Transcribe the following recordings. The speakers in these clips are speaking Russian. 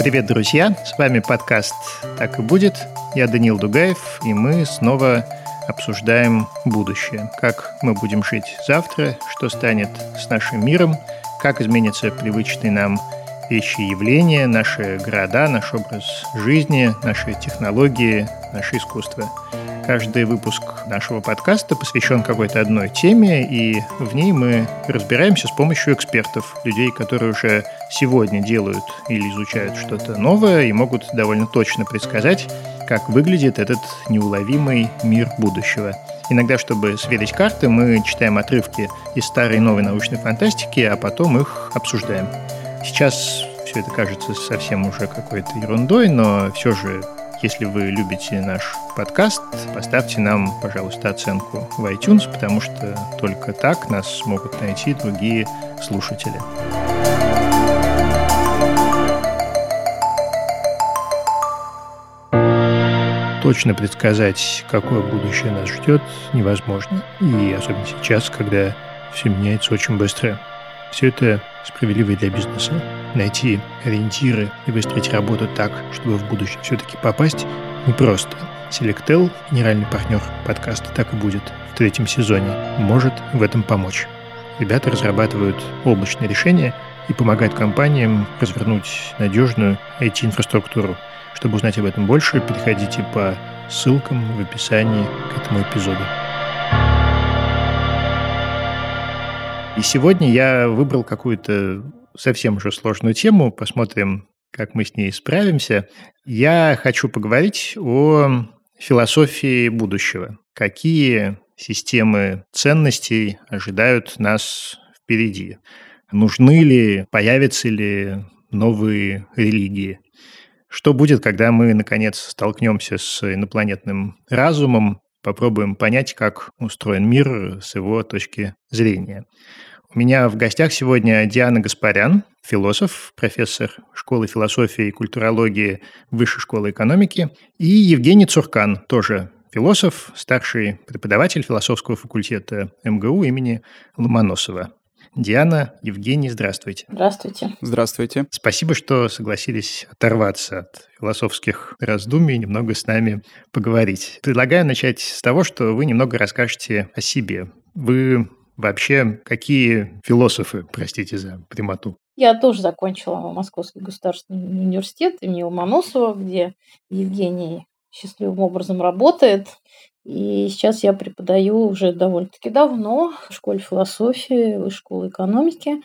Привет, друзья! С вами подкаст «Так и будет». Я Данил Дугаев, и мы снова обсуждаем будущее. Как мы будем жить завтра, что станет с нашим миром, как изменятся привычные нам вещи и явления, наши города, наш образ жизни, наши технологии, наше искусство. Каждый выпуск нашего подкаста посвящен какой-то одной теме, и в ней мы разбираемся с помощью экспертов, людей, которые уже сегодня делают или изучают что-то новое и могут довольно точно предсказать, как выглядит этот неуловимый мир будущего. Иногда, чтобы сверить карты, мы читаем отрывки из старой и новой научной фантастики, а потом их обсуждаем. Сейчас все это кажется совсем уже какой-то ерундой, но все же, если вы любите наш подкаст, поставьте нам, пожалуйста, оценку в iTunes, потому что только так нас смогут найти другие слушатели. Точно предсказать, какое будущее нас ждет, невозможно. И особенно сейчас, когда все меняется очень быстро. Все это справедливо для бизнеса. Найти ориентиры и выстроить работу так, чтобы в будущем все-таки попасть, непросто. Selectel, генеральный партнер подкаста «Так и будет» в третьем сезоне, может в этом помочь. Ребята разрабатывают облачные решения и помогают компаниям развернуть надежную IT-инфраструктуру. Чтобы узнать об этом больше, переходите по ссылкам в описании к этому эпизоду. И сегодня я выбрал какую-то совсем уже сложную тему. Посмотрим, как мы с ней справимся. Я хочу поговорить о философии будущего. Какие системы ценностей ожидают нас впереди? Нужны ли, появятся ли новые религии? Что будет, когда мы, наконец, столкнемся с инопланетным разумом, попробуем понять, как устроен мир с его точки зрения? У меня в гостях сегодня Диана Гаспарян, философ, профессор школы философии и культурологии Высшей школы экономики, и Евгений Цуркан, тоже философ, старший преподаватель философского факультета МГУ имени Ломоносова. Диана, Евгений, здравствуйте. Здравствуйте. Здравствуйте. Спасибо, что согласились оторваться от философских раздумий и немного с нами поговорить. Предлагаю начать с того, что вы немного расскажете о себе. Вы Вообще, какие философы, простите за прямоту? Я тоже закончила Московский государственный университет имени Ломоносова, где Евгений счастливым образом работает. И сейчас я преподаю уже довольно-таки давно в школе философии, в школе экономики.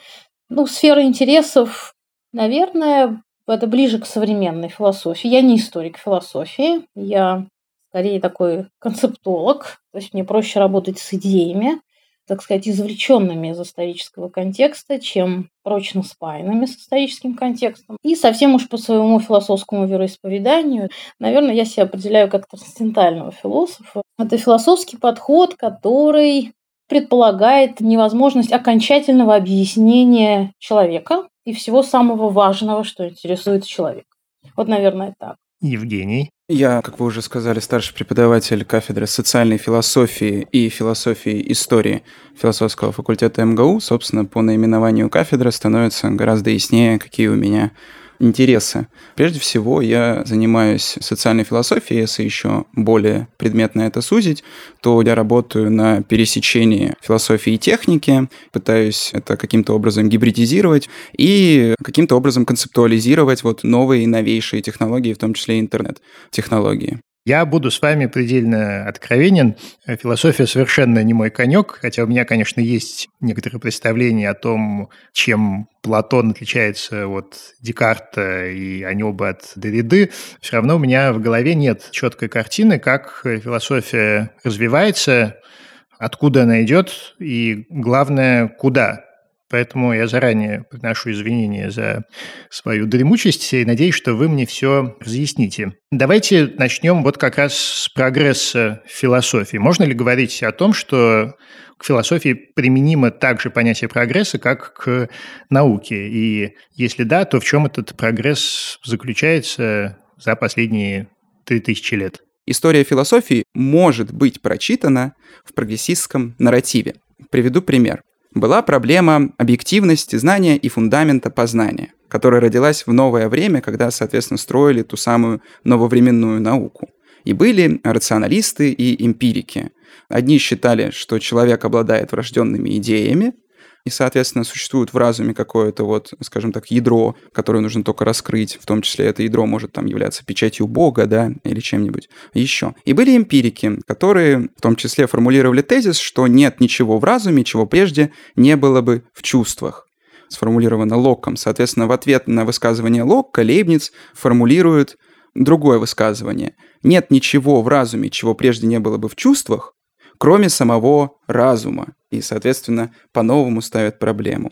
Ну, сфера интересов, наверное, это ближе к современной философии. Я не историк философии, я скорее такой концептолог, то есть мне проще работать с идеями, так сказать, извлеченными из исторического контекста, чем прочно спаянными с историческим контекстом. И совсем уж по своему философскому вероисповеданию, наверное, я себя определяю как трансцендентального философа. Это философский подход, который предполагает невозможность окончательного объяснения человека и всего самого важного, что интересует человека. Вот, наверное, так. Евгений. Я, как вы уже сказали, старший преподаватель кафедры социальной философии и философии истории философского факультета МГУ. Собственно, по наименованию кафедры становится гораздо яснее, какие у меня интересы. Прежде всего, я занимаюсь социальной философией, если еще более предметно это сузить, то я работаю на пересечении философии и техники, пытаюсь это каким-то образом гибридизировать и каким-то образом концептуализировать вот новые и новейшие технологии, в том числе интернет-технологии. Я буду с вами предельно откровенен. Философия совершенно не мой конек, хотя у меня, конечно, есть некоторые представления о том, чем Платон отличается от Декарта, и они оба от Derrida. Все равно у меня в голове нет четкой картины, как философия развивается, откуда она идет и, главное, куда. Поэтому я заранее приношу извинения за свою дремучесть и надеюсь, что вы мне все разъясните. Давайте начнем вот как раз с прогресса философии. Можно ли говорить о том, что к философии применимо также понятие прогресса, как к науке? И если да, то в чем этот прогресс заключается за последние 3000 лет? История философии может быть прочитана в прогрессистском нарративе. Приведу пример была проблема объективности знания и фундамента познания. которая родилась в новое время, когда, соответственно, строили ту самую нововременную науку. И были рационалисты и эмпирики. Одни считали, что человек обладает врожденными идеями, и, соответственно, существует в разуме какое-то вот, скажем так, ядро, которое нужно только раскрыть, в том числе это ядро может там являться печатью Бога, да, или чем-нибудь еще. И были эмпирики, которые в том числе формулировали тезис, что нет ничего в разуме, чего прежде не было бы в чувствах сформулировано Локком. Соответственно, в ответ на высказывание Локка Лейбниц формулирует другое высказывание. Нет ничего в разуме, чего прежде не было бы в чувствах, кроме самого разума. И, соответственно, по-новому ставят проблему.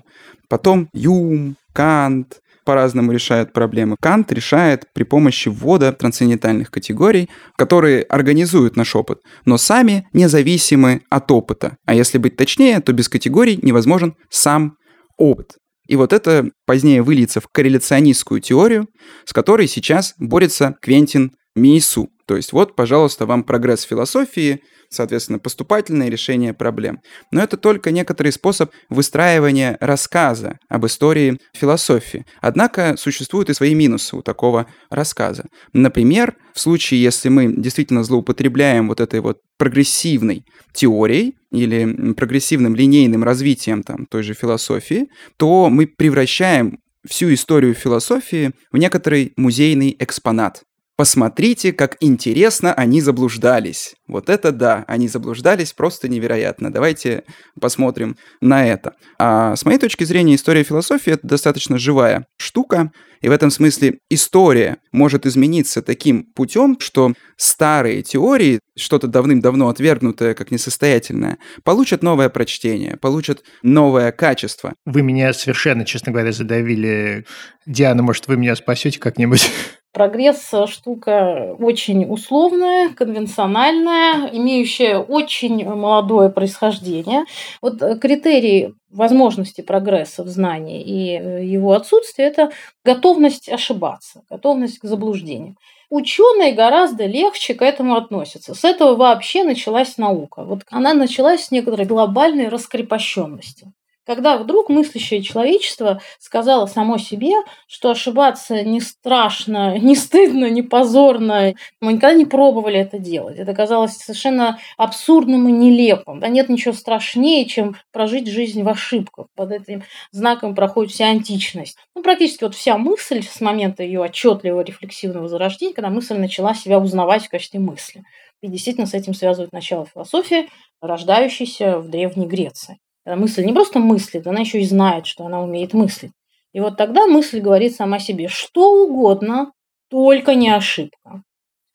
Потом Юм, Кант по-разному решают проблемы. Кант решает при помощи ввода трансцендентальных категорий, которые организуют наш опыт, но сами независимы от опыта. А если быть точнее, то без категорий невозможен сам опыт. И вот это позднее выльется в корреляционистскую теорию, с которой сейчас борется Квентин Мейсу. То есть вот, пожалуйста, вам прогресс философии, соответственно, поступательное решение проблем. Но это только некоторый способ выстраивания рассказа об истории философии. Однако существуют и свои минусы у такого рассказа. Например, в случае, если мы действительно злоупотребляем вот этой вот прогрессивной теорией или прогрессивным линейным развитием там, той же философии, то мы превращаем всю историю философии в некоторый музейный экспонат. Посмотрите, как интересно они заблуждались. Вот это да, они заблуждались просто невероятно. Давайте посмотрим на это. А с моей точки зрения, история философии — это достаточно живая штука, и в этом смысле история может измениться таким путем, что старые теории, что-то давным-давно отвергнутое как несостоятельное, получат новое прочтение, получат новое качество. Вы меня совершенно, честно говоря, задавили. Диана, может, вы меня спасете как-нибудь? Прогресс – штука очень условная, конвенциональная, имеющая очень молодое происхождение. Вот э, критерии возможности прогресса в знании и э, его отсутствие – это готовность ошибаться, готовность к заблуждению. Ученые гораздо легче к этому относятся. С этого вообще началась наука. Вот она началась с некоторой глобальной раскрепощенности когда вдруг мыслящее человечество сказало само себе, что ошибаться не страшно, не стыдно, не позорно. Мы никогда не пробовали это делать. Это казалось совершенно абсурдным и нелепым. Да нет ничего страшнее, чем прожить жизнь в ошибках. Под этим знаком проходит вся античность. Ну, практически вот вся мысль с момента ее отчетливого рефлексивного зарождения, когда мысль начала себя узнавать в качестве мысли. И действительно с этим связывает начало философии, рождающейся в Древней Греции. Мысль не просто мыслит, она еще и знает, что она умеет мыслить. И вот тогда мысль говорит сама себе что угодно, только не ошибка.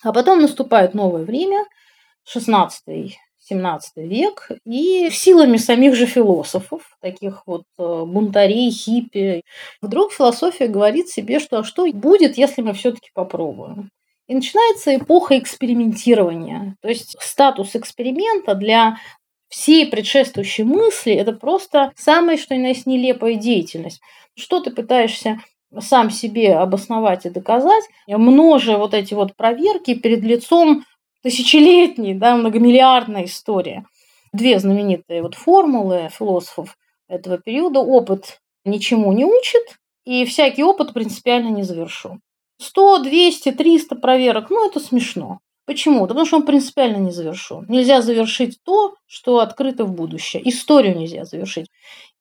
А потом наступает новое время, 16 17 век, и силами самих же философов, таких вот э, бунтарей, хиппи, вдруг философия говорит себе, что а что будет, если мы все-таки попробуем. И начинается эпоха экспериментирования. То есть статус эксперимента для все предшествующие мысли – это просто самая, что ни на есть, нелепая деятельность. Что ты пытаешься сам себе обосновать и доказать, множа вот эти вот проверки перед лицом тысячелетней, да, многомиллиардной истории. Две знаменитые вот формулы философов этого периода. Опыт ничему не учит, и всякий опыт принципиально не завершен. 100, 200, 300 проверок, ну это смешно. Почему? Да потому что он принципиально не завершен. Нельзя завершить то, что открыто в будущее. Историю нельзя завершить.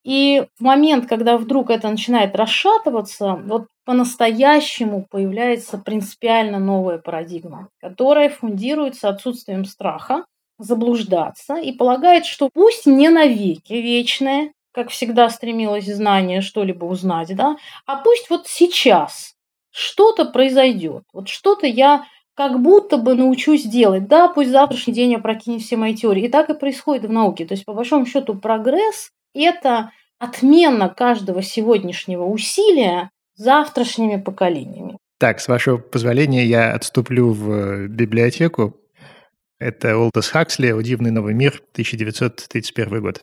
И в момент, когда вдруг это начинает расшатываться, вот по-настоящему появляется принципиально новая парадигма, которая фундируется отсутствием страха, заблуждаться и полагает, что пусть не навеки вечное, как всегда стремилось знание что-либо узнать, да, а пусть вот сейчас что-то произойдет, вот что-то я как будто бы научусь делать. Да, пусть завтрашний день опрокинет все мои теории. И так и происходит в науке. То есть, по большому счету, прогресс – это отмена каждого сегодняшнего усилия завтрашними поколениями. Так, с вашего позволения, я отступлю в библиотеку. Это Олтас Хаксли «О дивный новый мир», 1931 год.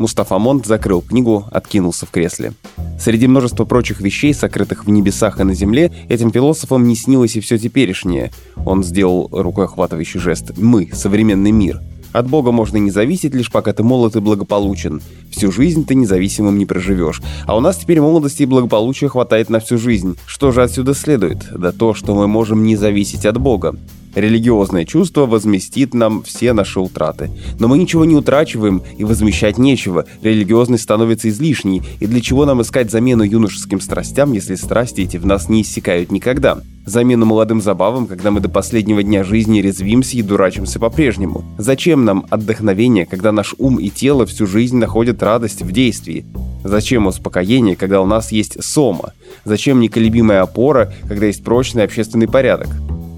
Мустафа Монт закрыл книгу, откинулся в кресле. Среди множества прочих вещей, сокрытых в небесах и на земле, этим философам не снилось и все теперешнее. Он сделал рукой охватывающий жест «Мы, современный мир». От Бога можно не зависеть, лишь пока ты молод и благополучен. Всю жизнь ты независимым не проживешь. А у нас теперь молодости и благополучия хватает на всю жизнь. Что же отсюда следует? Да то, что мы можем не зависеть от Бога. Религиозное чувство возместит нам все наши утраты. Но мы ничего не утрачиваем и возмещать нечего. Религиозность становится излишней. И для чего нам искать замену юношеским страстям, если страсти эти в нас не иссякают никогда? Замену молодым забавам, когда мы до последнего дня жизни резвимся и дурачимся по-прежнему. Зачем нам отдохновение, когда наш ум и тело всю жизнь находят радость в действии? Зачем успокоение, когда у нас есть сома? Зачем неколебимая опора, когда есть прочный общественный порядок?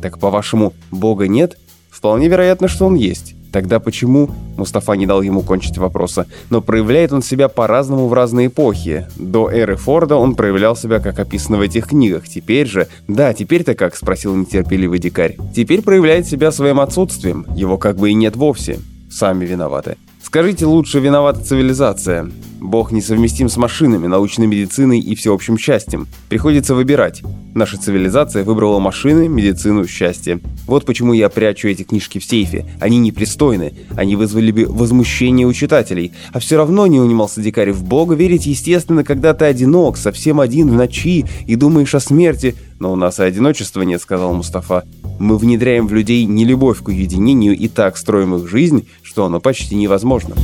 Так, по-вашему, Бога нет? Вполне вероятно, что он есть. Тогда почему? Мустафа не дал ему кончить вопроса. Но проявляет он себя по-разному в разные эпохи. До эры Форда он проявлял себя, как описано в этих книгах. Теперь же... Да, теперь-то как? Спросил нетерпеливый дикарь. Теперь проявляет себя своим отсутствием. Его как бы и нет вовсе. Сами виноваты. Скажите, лучше виновата цивилизация. Бог несовместим с машинами, научной медициной и всеобщим счастьем. Приходится выбирать. Наша цивилизация выбрала машины, медицину, счастье. Вот почему я прячу эти книжки в сейфе. Они непристойны. Они вызвали бы возмущение у читателей. А все равно не унимался дикарь. В Бога верить, естественно, когда ты одинок, совсем один в ночи и думаешь о смерти. Но у нас и одиночества нет, сказал Мустафа. Мы внедряем в людей не любовь к уединению и так строим их жизнь, что оно почти невозможно.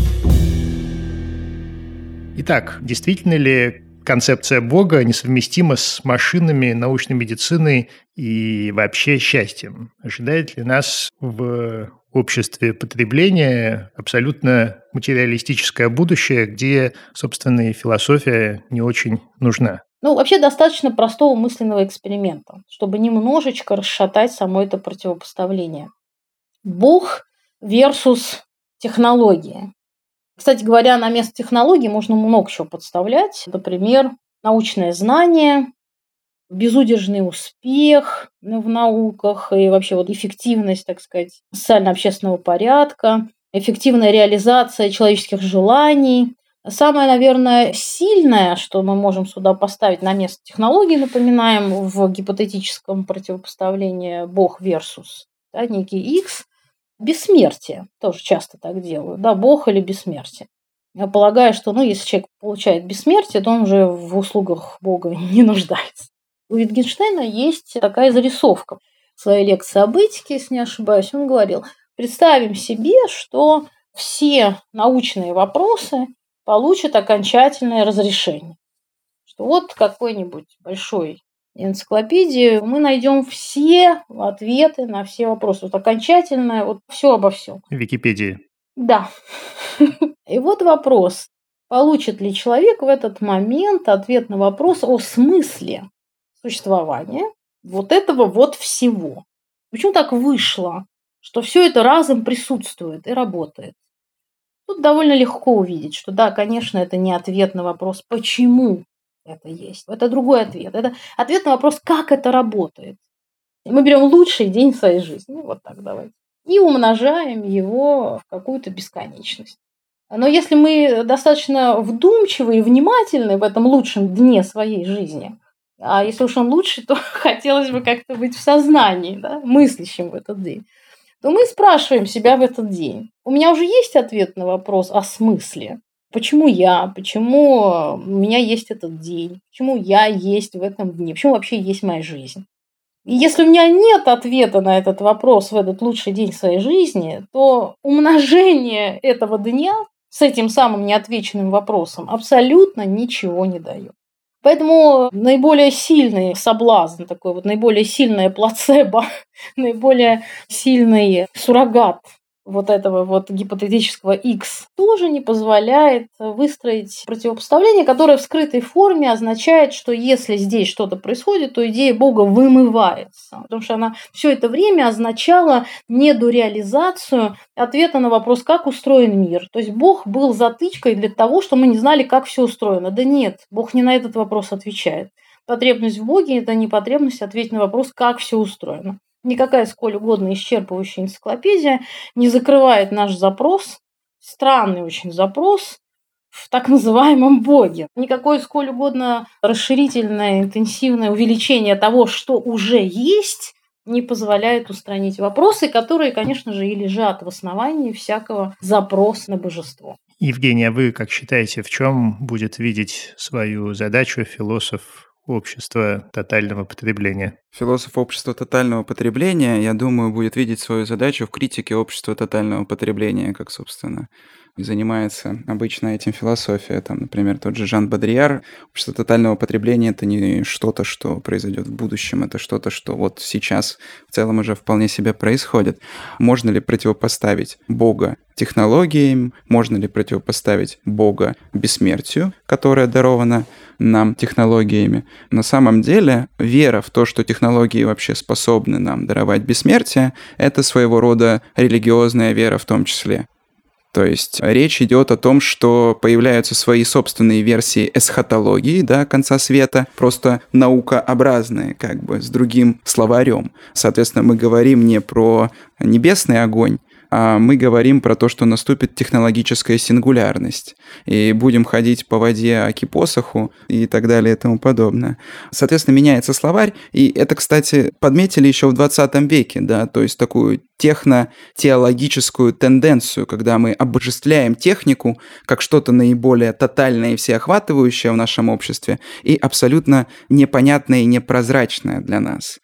Итак, действительно ли концепция Бога несовместима с машинами, научной медициной и вообще счастьем? Ожидает ли нас в обществе потребления абсолютно материалистическое будущее, где, собственно, и философия не очень нужна? Ну, вообще достаточно простого мысленного эксперимента, чтобы немножечко расшатать само это противопоставление. Бог versus технология. Кстати говоря, на место технологий можно много чего подставлять. Например, научное знание, безудержный успех в науках и вообще вот эффективность, так сказать, социально-общественного порядка, эффективная реализация человеческих желаний. Самое, наверное, сильное, что мы можем сюда поставить на место технологий, напоминаем, в гипотетическом противопоставлении Бог versus да, некий X, Бессмертие. Тоже часто так делаю. Да, Бог или бессмертие. Я полагаю, что ну, если человек получает бессмертие, то он уже в услугах Бога не нуждается. У Wittgensteina есть такая зарисовка. В своей лекции об этике, если не ошибаюсь, он говорил, представим себе, что все научные вопросы получат окончательное разрешение. Что вот какой-нибудь большой энциклопедии мы найдем все ответы на все вопросы. Вот окончательное, вот все обо всем. Википедии. Да. И вот вопрос. Получит ли человек в этот момент ответ на вопрос о смысле существования вот этого вот всего? Почему так вышло, что все это разом присутствует и работает? Тут довольно легко увидеть, что да, конечно, это не ответ на вопрос, почему это есть. Это другой ответ. Это ответ на вопрос, как это работает. Мы берем лучший день своей жизни, ну, вот так давайте, и умножаем его в какую-то бесконечность. Но если мы достаточно вдумчивы и внимательны в этом лучшем дне своей жизни, а если уж он лучший, то хотелось бы как-то быть в сознании, да, мыслящим в этот день, то мы спрашиваем себя в этот день. У меня уже есть ответ на вопрос о смысле. Почему я? Почему у меня есть этот день? Почему я есть в этом дне? Почему вообще есть моя жизнь? И если у меня нет ответа на этот вопрос в этот лучший день своей жизни, то умножение этого дня с этим самым неотвеченным вопросом абсолютно ничего не дает. Поэтому наиболее сильный соблазн, такой вот наиболее сильное плацебо, наиболее сильный суррогат вот этого вот гипотетического X тоже не позволяет выстроить противопоставление, которое в скрытой форме означает, что если здесь что-то происходит, то идея Бога вымывается. Потому что она все это время означала недореализацию ответа на вопрос, как устроен мир. То есть Бог был затычкой для того, что мы не знали, как все устроено. Да нет, Бог не на этот вопрос отвечает. Потребность в Боге – это не потребность ответить на вопрос, как все устроено. Никакая сколь угодно исчерпывающая энциклопедия не закрывает наш запрос, странный очень запрос, в так называемом Боге. Никакое сколь угодно расширительное, интенсивное увеличение того, что уже есть, не позволяет устранить вопросы, которые, конечно же, и лежат в основании всякого запроса на божество. Евгений, а вы как считаете, в чем будет видеть свою задачу философ общества тотального потребления? Философ общества тотального потребления, я думаю, будет видеть свою задачу в критике общества тотального потребления, как, собственно, занимается обычно этим философия. Там, например, тот же Жан Бадриар. Общество тотального потребления — это не что-то, что произойдет в будущем, это что-то, что вот сейчас в целом уже вполне себе происходит. Можно ли противопоставить Бога технологиям? Можно ли противопоставить Бога бессмертию, которая дарована нам технологиями? На самом деле, вера в то, что технологии вообще способны нам даровать бессмертие, это своего рода религиозная вера в том числе. То есть речь идет о том, что появляются свои собственные версии эсхатологии, да, конца света, просто наукообразные, как бы, с другим словарем. Соответственно, мы говорим не про небесный огонь, мы говорим про то, что наступит технологическая сингулярность, и будем ходить по воде, аки посоху и так далее и тому подобное. Соответственно, меняется словарь, и это, кстати, подметили еще в 20 веке, да, то есть такую техно-теологическую тенденцию, когда мы обожествляем технику как что-то наиболее тотальное и всеохватывающее в нашем обществе и абсолютно непонятное и непрозрачное для нас.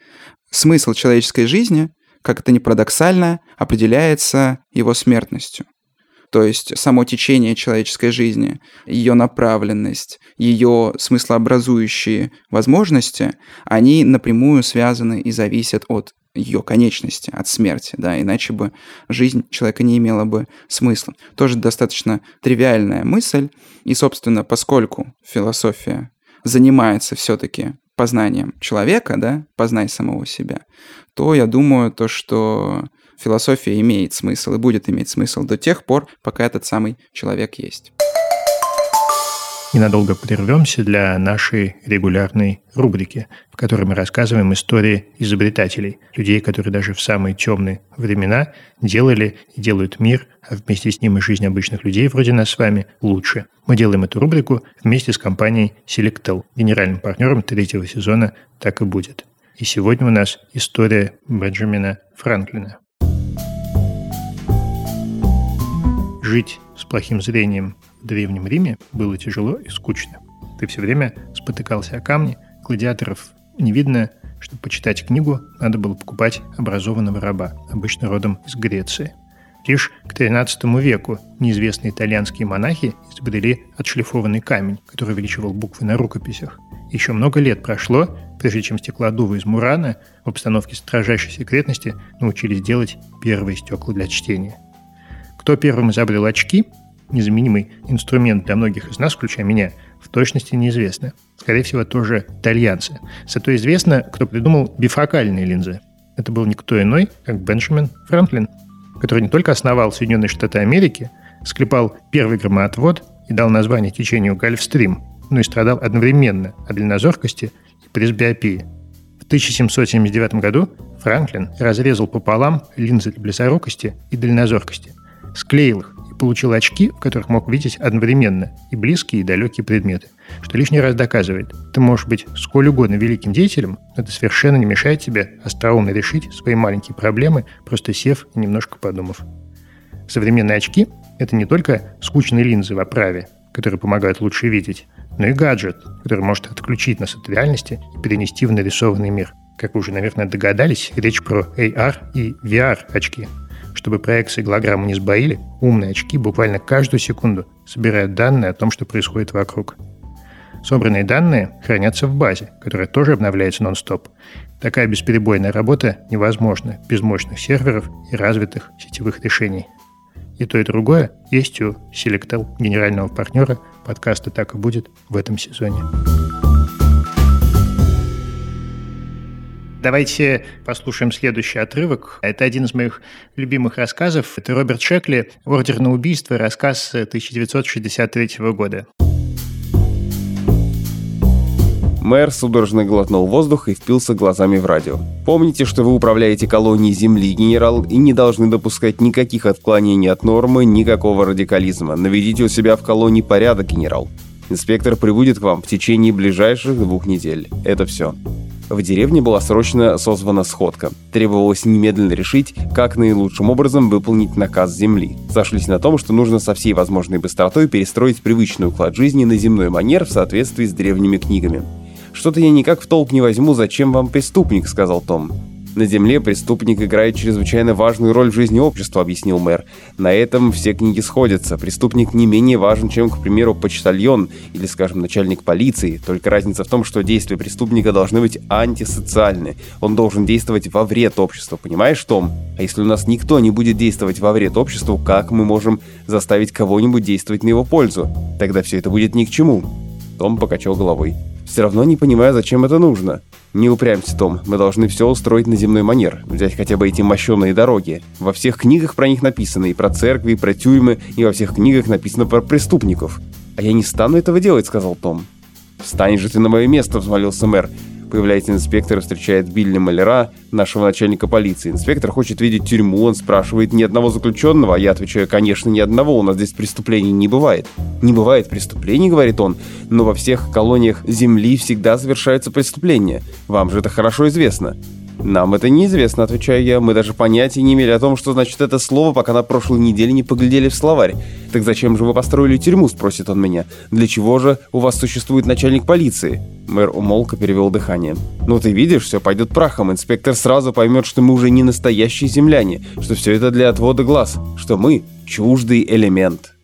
Смысл человеческой жизни — как это ни парадоксально, определяется его смертностью. То есть само течение человеческой жизни, ее направленность, ее смыслообразующие возможности, они напрямую связаны и зависят от ее конечности, от смерти, да, иначе бы жизнь человека не имела бы смысла. Тоже достаточно тривиальная мысль, и, собственно, поскольку философия занимается все-таки познанием человека, да, познай самого себя, то я думаю, то, что философия имеет смысл и будет иметь смысл до тех пор, пока этот самый человек есть. Ненадолго прервемся для нашей регулярной рубрики, в которой мы рассказываем истории изобретателей, людей, которые даже в самые темные времена делали и делают мир, а вместе с ним и жизнь обычных людей вроде нас с вами лучше. Мы делаем эту рубрику вместе с компанией Selectel, генеральным партнером третьего сезона «Так и будет». И сегодня у нас история Бенджамина Франклина. Жить с плохим зрением Древнем Риме было тяжело и скучно. Ты все время спотыкался о камни, гладиаторов не видно, чтобы почитать книгу, надо было покупать образованного раба, обычно родом из Греции. Лишь к XIII веку неизвестные итальянские монахи изобрели отшлифованный камень, который увеличивал буквы на рукописях. Еще много лет прошло, прежде чем стеклодувы из Мурана в обстановке строжайшей секретности научились делать первые стекла для чтения. Кто первым изобрел очки, незаменимый инструмент для многих из нас, включая меня, в точности неизвестно. Скорее всего, тоже итальянцы. Зато известно, кто придумал бифокальные линзы. Это был никто иной, как Бенджамин Франклин, который не только основал Соединенные Штаты Америки, склепал первый громоотвод и дал название течению Гольфстрим, но и страдал одновременно от дальнозоркости пресбиопии. В 1779 году Франклин разрезал пополам линзы для близорукости и дальнозоркости, склеил их и получил очки, в которых мог видеть одновременно и близкие, и далекие предметы, что лишний раз доказывает, ты можешь быть сколь угодно великим деятелем, но это совершенно не мешает тебе остроумно решить свои маленькие проблемы, просто сев и немножко подумав. Современные очки – это не только скучные линзы в оправе, которые помогают лучше видеть, но и гаджет, который может отключить нас от реальности и перенести в нарисованный мир. Как вы уже, наверное, догадались, речь про AR и VR очки. Чтобы проекции голограммы не сбоили, умные очки буквально каждую секунду собирают данные о том, что происходит вокруг. Собранные данные хранятся в базе, которая тоже обновляется нон-стоп. Такая бесперебойная работа невозможна без мощных серверов и развитых сетевых решений. И то, и другое есть у Selectel, генерального партнера подкаста «Так и будет» в этом сезоне. Давайте послушаем следующий отрывок. Это один из моих любимых рассказов. Это Роберт Шекли «Ордер на убийство», рассказ 1963 года. Мэр судорожно глотнул воздух и впился глазами в радио. Помните, что вы управляете колонией Земли, генерал, и не должны допускать никаких отклонений от нормы, никакого радикализма. Наведите у себя в колонии порядок, генерал. Инспектор прибудет к вам в течение ближайших двух недель. Это все. В деревне была срочно созвана сходка. Требовалось немедленно решить, как наилучшим образом выполнить наказ Земли. Сошлись на том, что нужно со всей возможной быстротой перестроить привычный уклад жизни на земной манер в соответствии с древними книгами. «Что-то я никак в толк не возьму, зачем вам преступник», — сказал Том. На Земле преступник играет чрезвычайно важную роль в жизни общества, объяснил мэр. На этом все книги сходятся. Преступник не менее важен, чем, к примеру, почтальон или, скажем, начальник полиции. Только разница в том, что действия преступника должны быть антисоциальны. Он должен действовать во вред обществу, понимаешь, Том? А если у нас никто не будет действовать во вред обществу, как мы можем заставить кого-нибудь действовать на его пользу? Тогда все это будет ни к чему. Том покачал головой. Все равно не понимаю, зачем это нужно. Не упрямься, Том, мы должны все устроить на земной манер, взять хотя бы эти мощеные дороги. Во всех книгах про них написано, и про церкви, и про тюрьмы, и во всех книгах написано про преступников. А я не стану этого делать, сказал Том. «Встань же ты на мое место», — взмолился мэр. Появляется инспектор и встречает Билли Маляра, нашего начальника полиции. Инспектор хочет видеть тюрьму, он спрашивает ни одного заключенного, а я отвечаю, конечно, ни одного, у нас здесь преступлений не бывает. Не бывает преступлений, говорит он, но во всех колониях Земли всегда совершаются преступления. Вам же это хорошо известно. «Нам это неизвестно», — отвечаю я. «Мы даже понятия не имели о том, что значит это слово, пока на прошлой неделе не поглядели в словарь. Так зачем же вы построили тюрьму?» — спросит он меня. «Для чего же у вас существует начальник полиции?» Мэр умолк и перевел дыхание. «Ну ты видишь, все пойдет прахом. Инспектор сразу поймет, что мы уже не настоящие земляне, что все это для отвода глаз, что мы — чуждый элемент».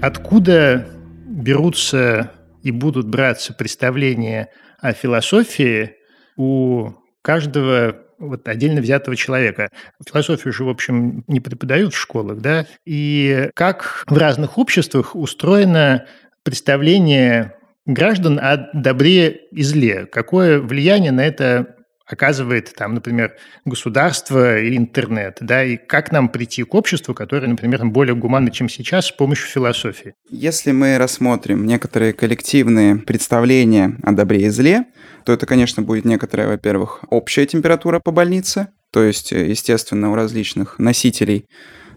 Откуда берутся и будут браться представления о философии у каждого вот отдельно взятого человека. Философию же, в общем, не преподают в школах, да? И как в разных обществах устроено представление граждан о добре и зле? Какое влияние на это оказывает, там, например, государство или интернет, да, и как нам прийти к обществу, которое, например, более гуманно, чем сейчас, с помощью философии. Если мы рассмотрим некоторые коллективные представления о добре и зле, то это, конечно, будет некоторая, во-первых, общая температура по больнице, то есть, естественно, у различных носителей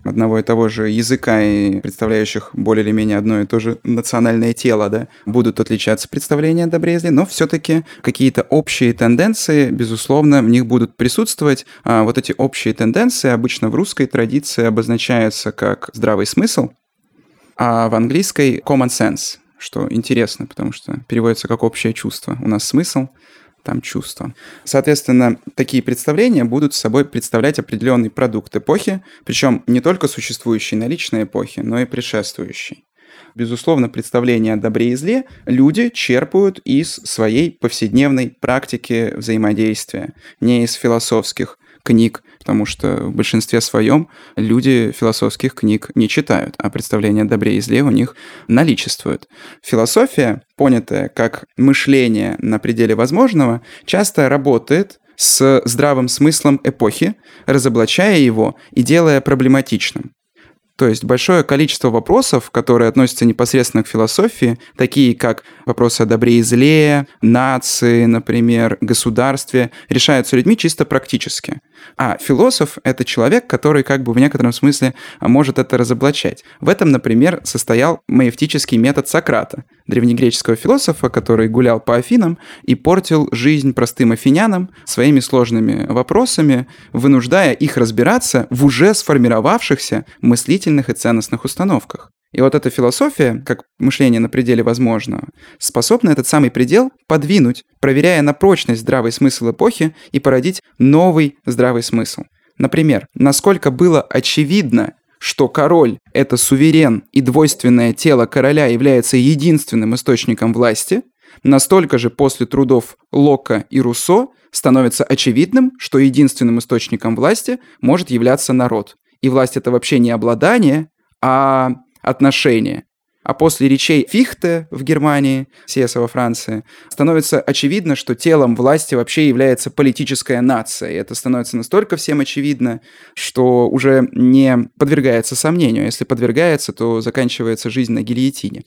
одного и того же языка и представляющих более или менее одно и то же национальное тело, да, будут отличаться представления о добре и зле, но все-таки какие-то общие тенденции, безусловно, в них будут присутствовать. А вот эти общие тенденции обычно в русской традиции обозначаются как здравый смысл, а в английской common sense, что интересно, потому что переводится как общее чувство. У нас смысл, там чувства. Соответственно, такие представления будут собой представлять определенный продукт эпохи, причем не только существующей наличной эпохи, но и предшествующей. Безусловно, представления о добре и зле люди черпают из своей повседневной практики взаимодействия, не из философских книг, потому что в большинстве своем люди философских книг не читают, а представления о добре и зле у них наличествуют. Философия, понятая как мышление на пределе возможного, часто работает с здравым смыслом эпохи, разоблачая его и делая проблематичным. То есть большое количество вопросов, которые относятся непосредственно к философии, такие как вопросы о добре и зле, нации, например, государстве, решаются людьми чисто практически. А философ — это человек, который как бы в некотором смысле может это разоблачать. В этом, например, состоял маевтический метод Сократа, древнегреческого философа, который гулял по Афинам и портил жизнь простым афинянам своими сложными вопросами, вынуждая их разбираться в уже сформировавшихся мыслительных и ценностных установках. И вот эта философия, как мышление на пределе возможного, способна этот самый предел подвинуть, проверяя на прочность здравый смысл эпохи и породить новый здравый смысл. Например, насколько было очевидно, что король — это суверен и двойственное тело короля является единственным источником власти, настолько же после трудов Лока и Руссо становится очевидным, что единственным источником власти может являться народ. И власть — это вообще не обладание, а отношения. А после речей Фихте в Германии, Сеса во Франции, становится очевидно, что телом власти вообще является политическая нация. И это становится настолько всем очевидно, что уже не подвергается сомнению. Если подвергается, то заканчивается жизнь на гильотине.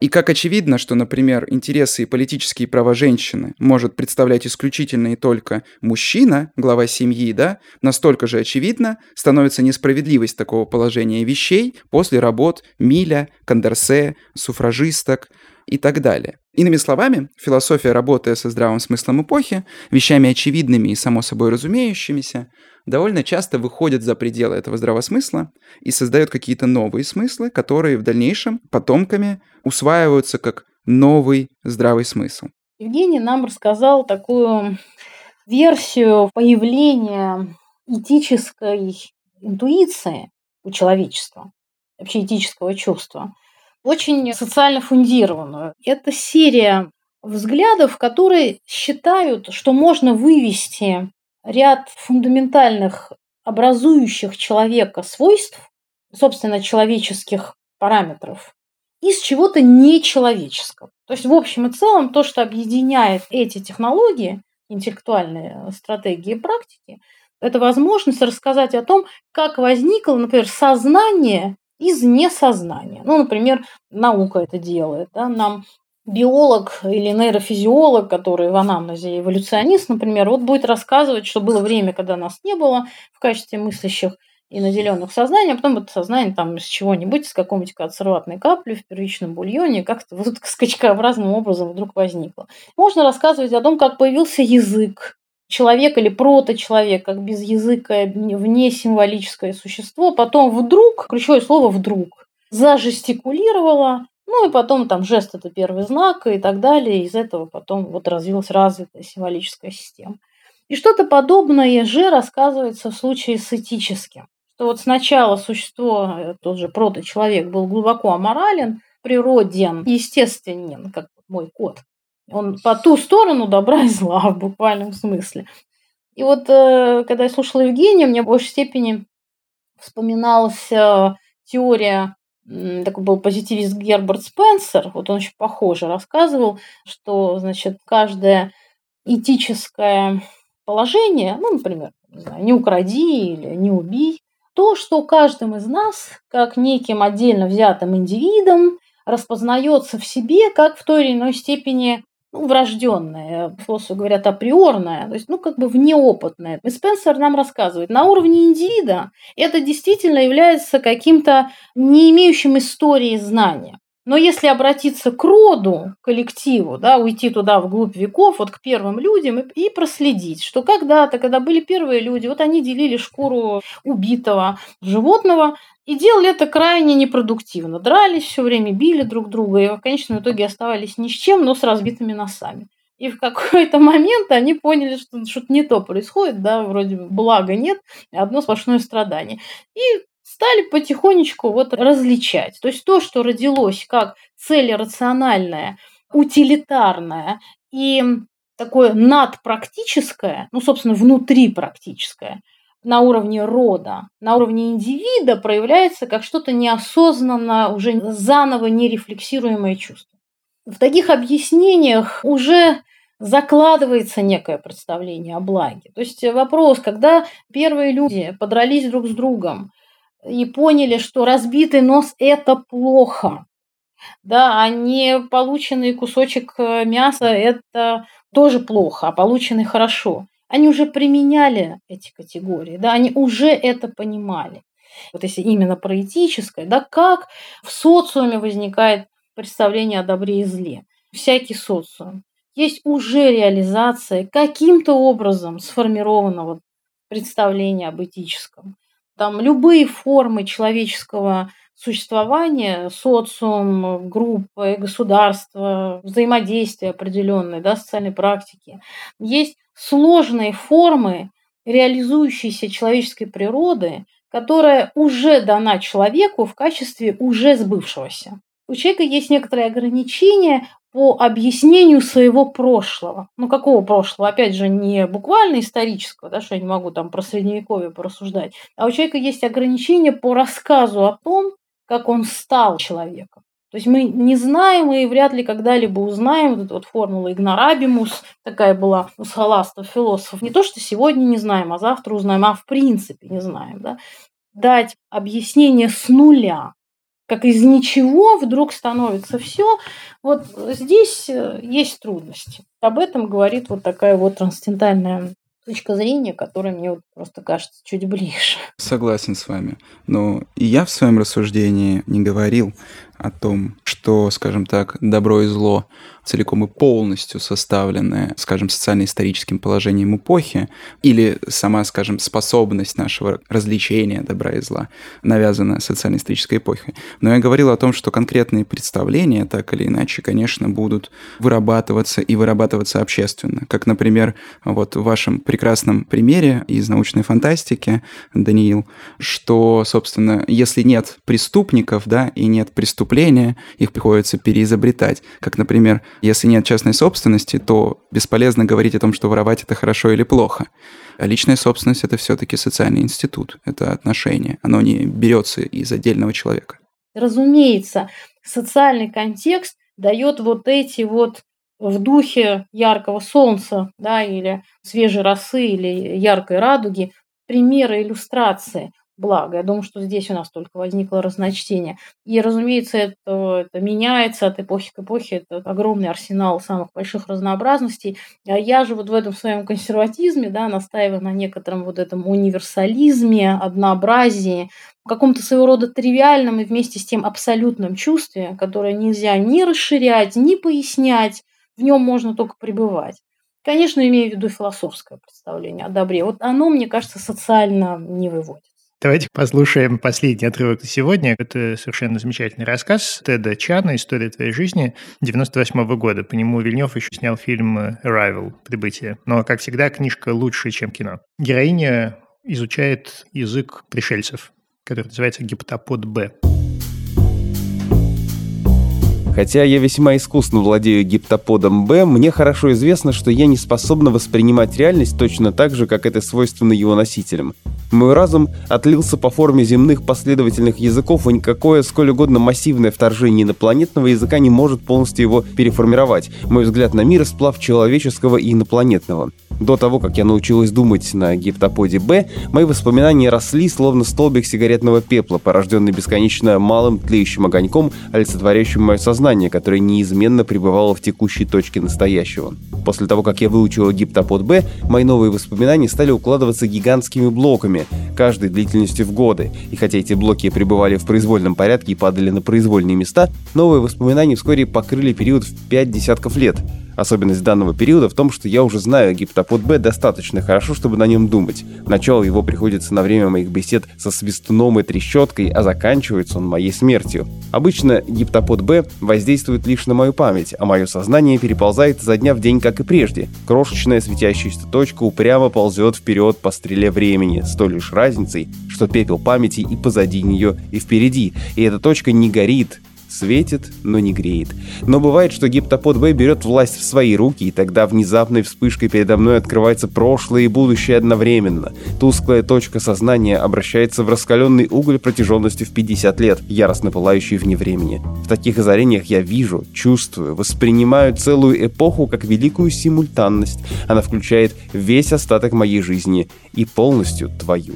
И как очевидно, что, например, интересы и политические права женщины может представлять исключительно и только мужчина, глава семьи, да, настолько же очевидно становится несправедливость такого положения вещей после работ Миля, Кондорсе, суфражисток и так далее. Иными словами, философия, работая со здравым смыслом эпохи, вещами очевидными и само собой разумеющимися, довольно часто выходит за пределы этого здравого смысла и создает какие-то новые смыслы, которые в дальнейшем потомками усваиваются как новый здравый смысл. Евгений нам рассказал такую версию появления этической интуиции у человечества, вообще этического чувства, очень социально фундированную. Это серия взглядов, которые считают, что можно вывести ряд фундаментальных образующих человека свойств, собственно, человеческих параметров, из чего-то нечеловеческого. То есть, в общем и целом, то, что объединяет эти технологии, интеллектуальные стратегии и практики, это возможность рассказать о том, как возникло, например, сознание из несознания. Ну, например, наука это делает. Да? Нам биолог или нейрофизиолог, который в анамнезе эволюционист, например, вот будет рассказывать, что было время, когда нас не было в качестве мыслящих и наделенных сознанием, а потом это сознание там из чего-нибудь, из какой-нибудь консерватной капли в первичном бульоне, как-то вот скачкообразным образом вдруг возникло. Можно рассказывать о том, как появился язык, человек или проточеловек, как без языка, вне символическое существо, потом вдруг, ключевое слово «вдруг», зажестикулировало, ну и потом там жест – это первый знак и так далее. Из этого потом вот развилась развитая символическая система. И что-то подобное же рассказывается в случае с этическим. Что вот сначала существо, тот же проточеловек, был глубоко аморален, природен, естественен, как мой кот. Он по ту сторону добра и зла в буквальном смысле. И вот э, когда я слушала Евгения, мне в большей степени вспоминалась э, теория такой был позитивист Герберт Спенсер, вот он очень похоже рассказывал, что, значит, каждое этическое положение, ну, например, не, знаю, не укради или не убей, то, что каждым из нас, как неким отдельно взятым индивидом, распознается в себе как в той или иной степени ну, врожденное, философы говорят априорное, то есть, ну, как бы внеопытное. И Спенсер нам рассказывает, на уровне индивида это действительно является каким-то не имеющим истории знания. Но если обратиться к роду, коллективу, да, уйти туда вглубь веков, вот к первым людям и, и проследить, что когда-то, когда были первые люди, вот они делили шкуру убитого животного, и делали это крайне непродуктивно. Дрались все время, били друг друга, и в конечном итоге оставались ни с чем, но с разбитыми носами. И в какой-то момент они поняли, что что-то не то происходит, да, вроде блага нет, одно сплошное страдание. И стали потихонечку вот различать. То есть то, что родилось как цель рациональная, утилитарная и такое надпрактическое, ну, собственно, внутри практическое, на уровне рода, на уровне индивида проявляется как что-то неосознанно, уже заново нерефлексируемое чувство. В таких объяснениях уже закладывается некое представление о благе. То есть вопрос, когда первые люди подрались друг с другом и поняли, что разбитый нос – это плохо, да, а не полученный кусочек э, мяса – это тоже плохо, а полученный – хорошо они уже применяли эти категории, да, они уже это понимали. Вот если именно про этическое, да, как в социуме возникает представление о добре и зле. Всякий социум. Есть уже реализация каким-то образом сформированного представления об этическом. Там любые формы человеческого существования, социум, группа, государство, взаимодействие определенные, да, социальной практики, есть сложные формы реализующейся человеческой природы, которая уже дана человеку в качестве уже сбывшегося. У человека есть некоторые ограничения по объяснению своего прошлого. Ну, какого прошлого? Опять же, не буквально исторического, да, что я не могу там про средневековье порассуждать, а у человека есть ограничения по рассказу о том, как он стал человеком. То есть мы не знаем и вряд ли когда-либо узнаем, вот эта вот формула игнорабимус, такая была у схоластов, философов, не то, что сегодня не знаем, а завтра узнаем, а в принципе не знаем, да, дать объяснение с нуля как из ничего вдруг становится все. Вот здесь э, есть трудности. Об этом говорит вот такая вот трансцендентальная точка зрения, которая мне вот просто кажется чуть ближе. Согласен с вами. Но и я в своем рассуждении не говорил о том, что, скажем так, добро и зло целиком и полностью составлены, скажем, социально-историческим положением эпохи, или сама, скажем, способность нашего развлечения добра и зла навязана социально-исторической эпохой. Но я говорил о том, что конкретные представления, так или иначе, конечно, будут вырабатываться и вырабатываться общественно. Как, например, вот в вашем прекрасном примере из научной фантастики, Даниил, что, собственно, если нет преступников, да, и нет преступления, их приходится переизобретать. Как, например, если нет частной собственности, то бесполезно говорить о том, что воровать это хорошо или плохо. А личная собственность это все-таки социальный институт, это отношение. Оно не берется из отдельного человека. Разумеется, социальный контекст дает вот эти вот в духе яркого солнца, да, или свежей росы, или яркой радуги, примеры иллюстрации благо. Я думаю, что здесь у нас только возникло разночтение. И, разумеется, это, это меняется от эпохи к эпохе. Это огромный арсенал самых больших разнообразностей. А я же вот в этом своем консерватизме да, настаиваю на некотором вот этом универсализме, однообразии, каком-то своего рода тривиальном и вместе с тем абсолютном чувстве, которое нельзя ни расширять, ни пояснять, в нем можно только пребывать. Конечно, имею в виду философское представление о добре. Вот оно, мне кажется, социально не выводит. Давайте послушаем последний отрывок на сегодня. Это совершенно замечательный рассказ Теда Чана «История твоей жизни» 98 -го года. По нему Вильнев еще снял фильм «Arrival» «Прибытие». Но, как всегда, книжка лучше, чем кино. Героиня изучает язык пришельцев, который называется «Гептопод Б». Хотя я весьма искусно владею гиптоподом Б, мне хорошо известно, что я не способна воспринимать реальность точно так же, как это свойственно его носителям. Мой разум отлился по форме земных последовательных языков, и никакое сколь угодно массивное вторжение инопланетного языка не может полностью его переформировать. Мой взгляд на мир – сплав человеческого и инопланетного. До того, как я научилась думать на гиптоподе Б, мои воспоминания росли, словно столбик сигаретного пепла, порожденный бесконечно малым тлеющим огоньком, олицетворяющим мое сознание, которое неизменно пребывало в текущей точке настоящего. После того, как я выучила гиптопод Б, мои новые воспоминания стали укладываться гигантскими блоками, каждой длительностью в годы, и хотя эти блоки пребывали в произвольном порядке и падали на произвольные места, новые воспоминания вскоре покрыли период в пять десятков лет. Особенность данного периода в том, что я уже знаю гиптопод Б достаточно хорошо, чтобы на нем думать. Начало его приходится на время моих бесед со свистуном и трещоткой, а заканчивается он моей смертью. Обычно гиптопод Б воздействует лишь на мою память, а мое сознание переползает за дня в день, как и прежде. Крошечная светящаяся точка упрямо ползет вперед по стреле времени, с той лишь разницей, что пепел памяти и позади нее, и впереди, и эта точка не горит, Светит, но не греет. Но бывает, что гиптопод Б берет власть в свои руки, и тогда внезапной вспышкой передо мной открывается прошлое и будущее одновременно. Тусклая точка сознания обращается в раскаленный уголь протяженностью в 50 лет, яростно пылающий вне времени. В таких озарениях я вижу, чувствую, воспринимаю целую эпоху как великую симультанность. Она включает весь остаток моей жизни и полностью твою.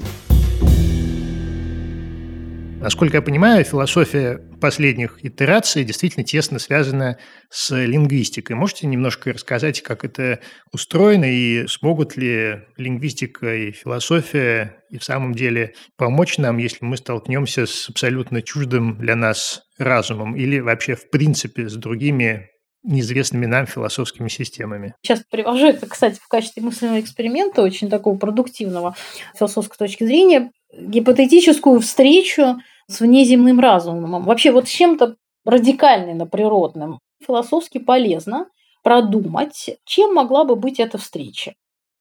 Насколько я понимаю, философия последних итераций действительно тесно связана с лингвистикой. Можете немножко рассказать, как это устроено, и смогут ли лингвистика и философия и в самом деле помочь нам, если мы столкнемся с абсолютно чуждым для нас разумом или вообще в принципе с другими неизвестными нам философскими системами. Сейчас привожу это, кстати, в качестве мысленного эксперимента, очень такого продуктивного философской точки зрения, гипотетическую встречу с внеземным разумом. Вообще вот с чем-то радикально природным. Философски полезно продумать, чем могла бы быть эта встреча.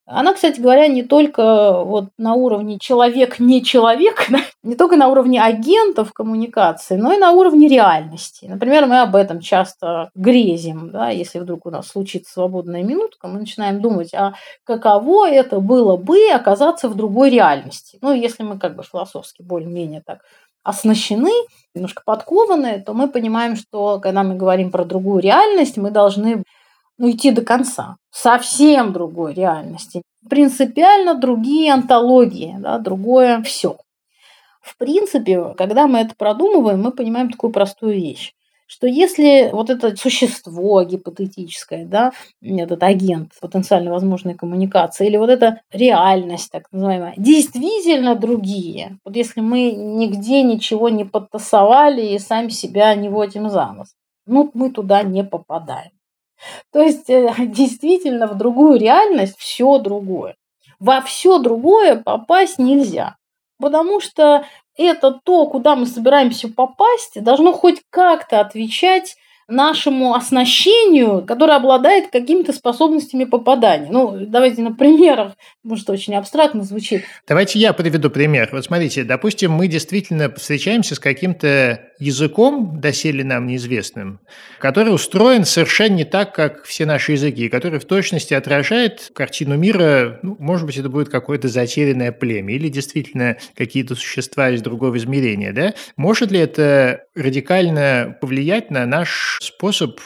Она, кстати говоря, не только вот на уровне человек не человек, не только на уровне агентов коммуникации, но и на уровне реальности. Например, мы об этом часто грезим, да, если вдруг у нас случится свободная минутка, мы начинаем думать, а каково это было бы оказаться в другой реальности. Ну, если мы как бы философски более-менее так оснащены, немножко подкованы, то мы понимаем, что когда мы говорим про другую реальность, мы должны ну, идти до конца. Совсем другой реальности. Принципиально другие антологии, да, другое все. В принципе, когда мы это продумываем, мы понимаем такую простую вещь что если вот это существо гипотетическое, да, этот агент потенциально возможной коммуникации, или вот эта реальность, так называемая, действительно другие, вот если мы нигде ничего не подтасовали и сами себя не водим за нос, ну, мы туда не попадаем. То есть э, действительно в другую реальность все другое. Во все другое попасть нельзя. Потому что это то, куда мы собираемся попасть, должно хоть как-то отвечать нашему оснащению, которое обладает какими-то способностями попадания. Ну, давайте на примерах, может, очень абстрактно звучит. Давайте я приведу пример. Вот смотрите, допустим, мы действительно встречаемся с каким-то языком, доселе нам неизвестным, который устроен совершенно не так, как все наши языки, который в точности отражает картину мира, ну, может быть, это будет какое-то затерянное племя или действительно какие-то существа из другого измерения, да? Может ли это радикально повлиять на наш способ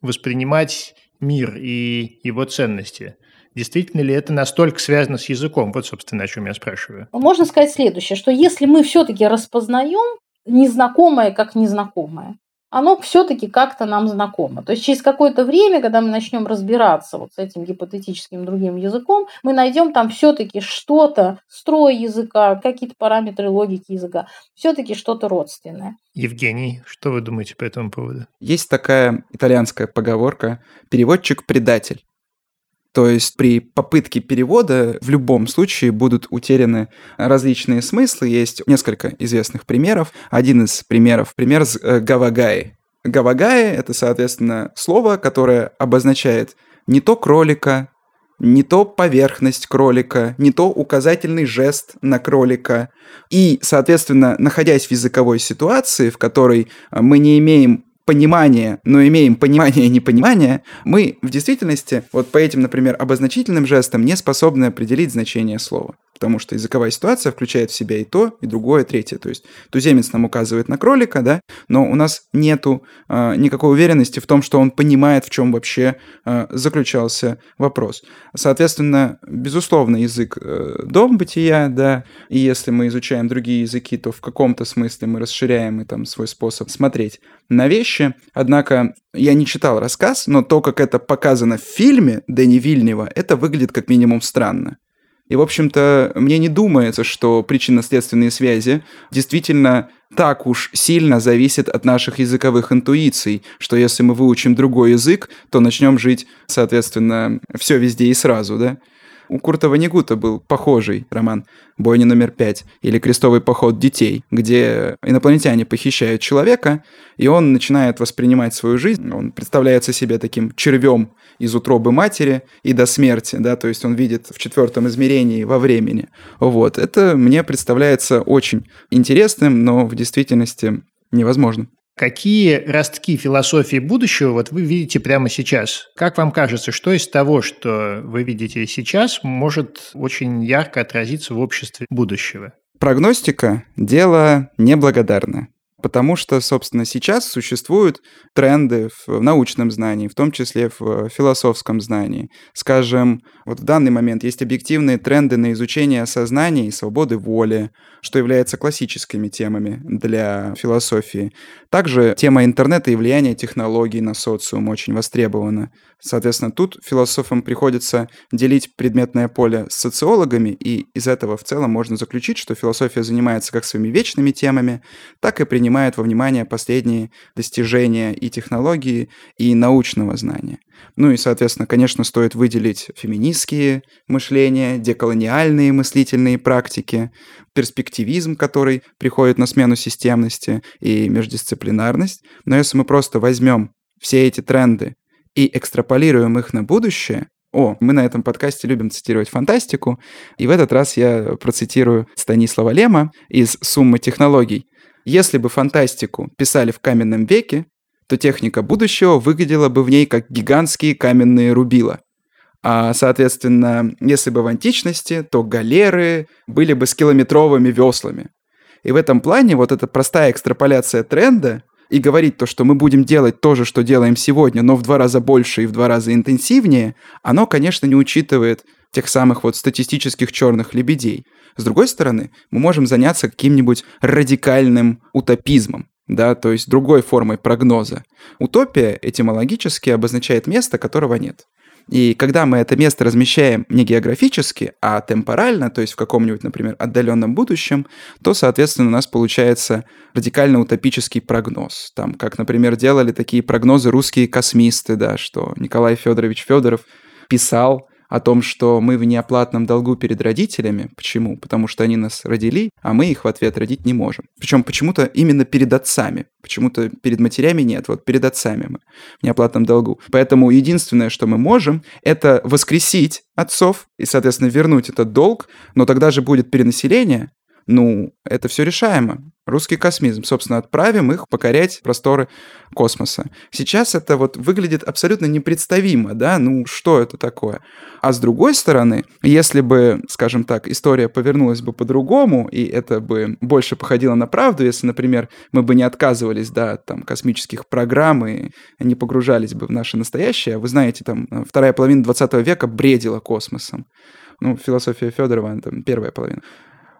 воспринимать мир и его ценности? Действительно ли это настолько связано с языком? Вот, собственно, о чем я спрашиваю. Можно сказать следующее, что если мы все-таки распознаем незнакомое как незнакомое, оно все-таки как-то нам знакомо. То есть через какое-то время, когда мы начнем разбираться вот с этим гипотетическим другим языком, мы найдем там все-таки что-то, строй языка, какие-то параметры логики языка, все-таки что-то родственное. Евгений, что вы думаете по этому поводу? Есть такая итальянская поговорка «переводчик-предатель». То есть при попытке перевода в любом случае будут утеряны различные смыслы. Есть несколько известных примеров. Один из примеров – пример с э, гавагаи. Гавагаи – это, соответственно, слово, которое обозначает не то кролика, не то поверхность кролика, не то указательный жест на кролика. И, соответственно, находясь в языковой ситуации, в которой э, мы не имеем понимание, но имеем понимание и непонимание, мы в действительности вот по этим, например, обозначительным жестам не способны определить значение слова потому что языковая ситуация включает в себя и то, и другое, и третье. То есть туземец нам указывает на кролика, да, но у нас нету э, никакой уверенности в том, что он понимает, в чем вообще э, заключался вопрос. Соответственно, безусловно, язык э, дом бытия, да, и если мы изучаем другие языки, то в каком-то смысле мы расширяем и там свой способ смотреть на вещи. Однако я не читал рассказ, но то, как это показано в фильме Дэни Вильнева, это выглядит как минимум странно. И, в общем-то, мне не думается, что причинно-следственные связи действительно так уж сильно зависят от наших языковых интуиций, что если мы выучим другой язык, то начнем жить, соответственно, все везде и сразу, да? У Курта Ванигута был похожий роман «Бойня номер пять» или «Крестовый поход детей», где инопланетяне похищают человека, и он начинает воспринимать свою жизнь, он представляется себе таким червем из утробы матери и до смерти, да, то есть он видит в четвертом измерении во времени. Вот, это мне представляется очень интересным, но в действительности невозможным. Какие ростки философии будущего вот вы видите прямо сейчас? Как вам кажется, что из того, что вы видите сейчас, может очень ярко отразиться в обществе будущего? Прогностика – дело неблагодарное. Потому что, собственно, сейчас существуют тренды в научном знании, в том числе в философском знании. Скажем, вот в данный момент есть объективные тренды на изучение сознания и свободы воли, что является классическими темами для философии. Также тема интернета и влияния технологий на социум очень востребована. Соответственно, тут философам приходится делить предметное поле с социологами, и из этого в целом можно заключить, что философия занимается как своими вечными темами, так и принимает во внимание последние достижения и технологии, и научного знания. Ну и, соответственно, конечно, стоит выделить феминистские мышления, деколониальные мыслительные практики, перспективизм, который приходит на смену системности, и междисциплинарность. Но если мы просто возьмем все эти тренды и экстраполируем их на будущее, о, мы на этом подкасте любим цитировать фантастику, и в этот раз я процитирую Станислава Лема из «Суммы технологий». Если бы фантастику писали в каменном веке, то техника будущего выглядела бы в ней как гигантские каменные рубила. А, соответственно, если бы в античности, то галеры были бы с километровыми веслами. И в этом плане вот эта простая экстраполяция тренда и говорить то, что мы будем делать то же, что делаем сегодня, но в два раза больше и в два раза интенсивнее, оно, конечно, не учитывает тех самых вот статистических черных лебедей. С другой стороны, мы можем заняться каким-нибудь радикальным утопизмом, да, то есть другой формой прогноза. Утопия этимологически обозначает место, которого нет. И когда мы это место размещаем не географически, а темпорально, то есть в каком-нибудь, например, отдаленном будущем, то, соответственно, у нас получается радикально утопический прогноз. Там, как, например, делали такие прогнозы русские космисты, да, что Николай Федорович Федоров писал о том, что мы в неоплатном долгу перед родителями. Почему? Потому что они нас родили, а мы их в ответ родить не можем. Причем почему-то именно перед отцами. Почему-то перед матерями нет, вот перед отцами мы в неоплатном долгу. Поэтому единственное, что мы можем, это воскресить отцов и, соответственно, вернуть этот долг, но тогда же будет перенаселение, ну, это все решаемо. Русский космизм. Собственно, отправим их покорять просторы космоса. Сейчас это вот выглядит абсолютно непредставимо, да, ну что это такое? А с другой стороны, если бы, скажем так, история повернулась бы по-другому, и это бы больше походило на правду, если, например, мы бы не отказывались, да, от там, космических программ и не погружались бы в наше настоящее, вы знаете, там, вторая половина 20 века бредила космосом. Ну, философия Федорова, там, первая половина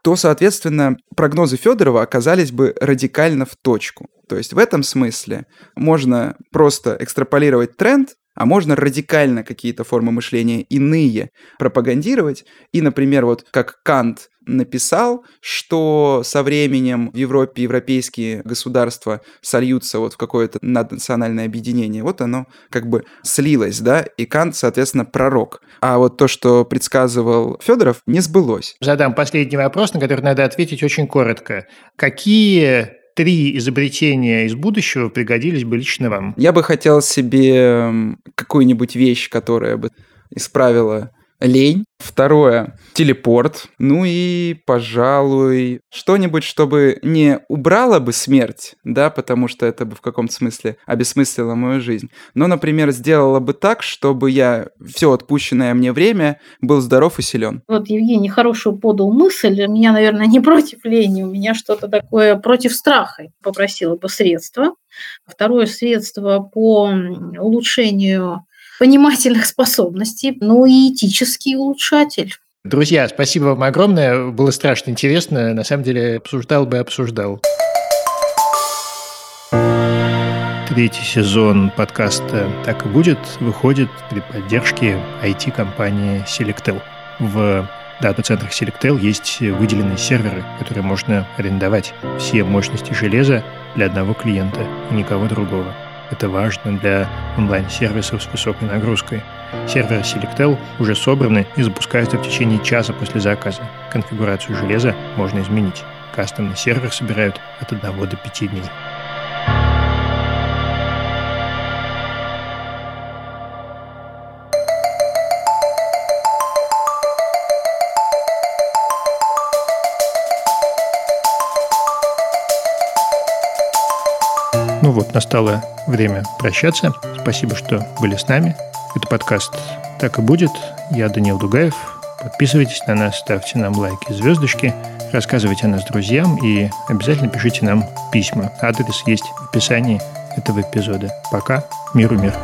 то, соответственно, прогнозы Федорова оказались бы радикально в точку. То есть в этом смысле можно просто экстраполировать тренд, а можно радикально какие-то формы мышления иные пропагандировать. И, например, вот как Кант написал, что со временем в Европе европейские государства сольются вот в какое-то наднациональное объединение. Вот оно как бы слилось, да, и Кант, соответственно, пророк. А вот то, что предсказывал Федоров, не сбылось. Задам последний вопрос, на который надо ответить очень коротко. Какие три изобретения из будущего пригодились бы лично вам? Я бы хотел себе какую-нибудь вещь, которая бы исправила лень. Второе — телепорт. Ну и, пожалуй, что-нибудь, чтобы не убрало бы смерть, да, потому что это бы в каком-то смысле обесмыслило мою жизнь. Но, например, сделало бы так, чтобы я все отпущенное мне время был здоров и силен. Вот Евгений хорошую подал мысль. У меня, наверное, не против лени, у меня что-то такое против страха. Попросила бы средства. Второе средство по улучшению понимательных способностей, ну и этический улучшатель. Друзья, спасибо вам огромное. Было страшно интересно. На самом деле, обсуждал бы обсуждал. Третий сезон подкаста «Так и будет» выходит при поддержке IT-компании Selectel. В дата-центрах Selectel есть выделенные серверы, которые можно арендовать. Все мощности железа для одного клиента и никого другого. Это важно для онлайн-сервисов с высокой нагрузкой. Серверы Selectel уже собраны и запускаются в течение часа после заказа. Конфигурацию железа можно изменить. Кастомный сервер собирают от 1 до 5 дней. Ну вот, настало время прощаться. Спасибо, что были с нами. Это подкаст «Так и будет». Я Данил Дугаев. Подписывайтесь на нас, ставьте нам лайки, звездочки, рассказывайте о нас друзьям и обязательно пишите нам письма. Адрес есть в описании этого эпизода. Пока. Миру мир.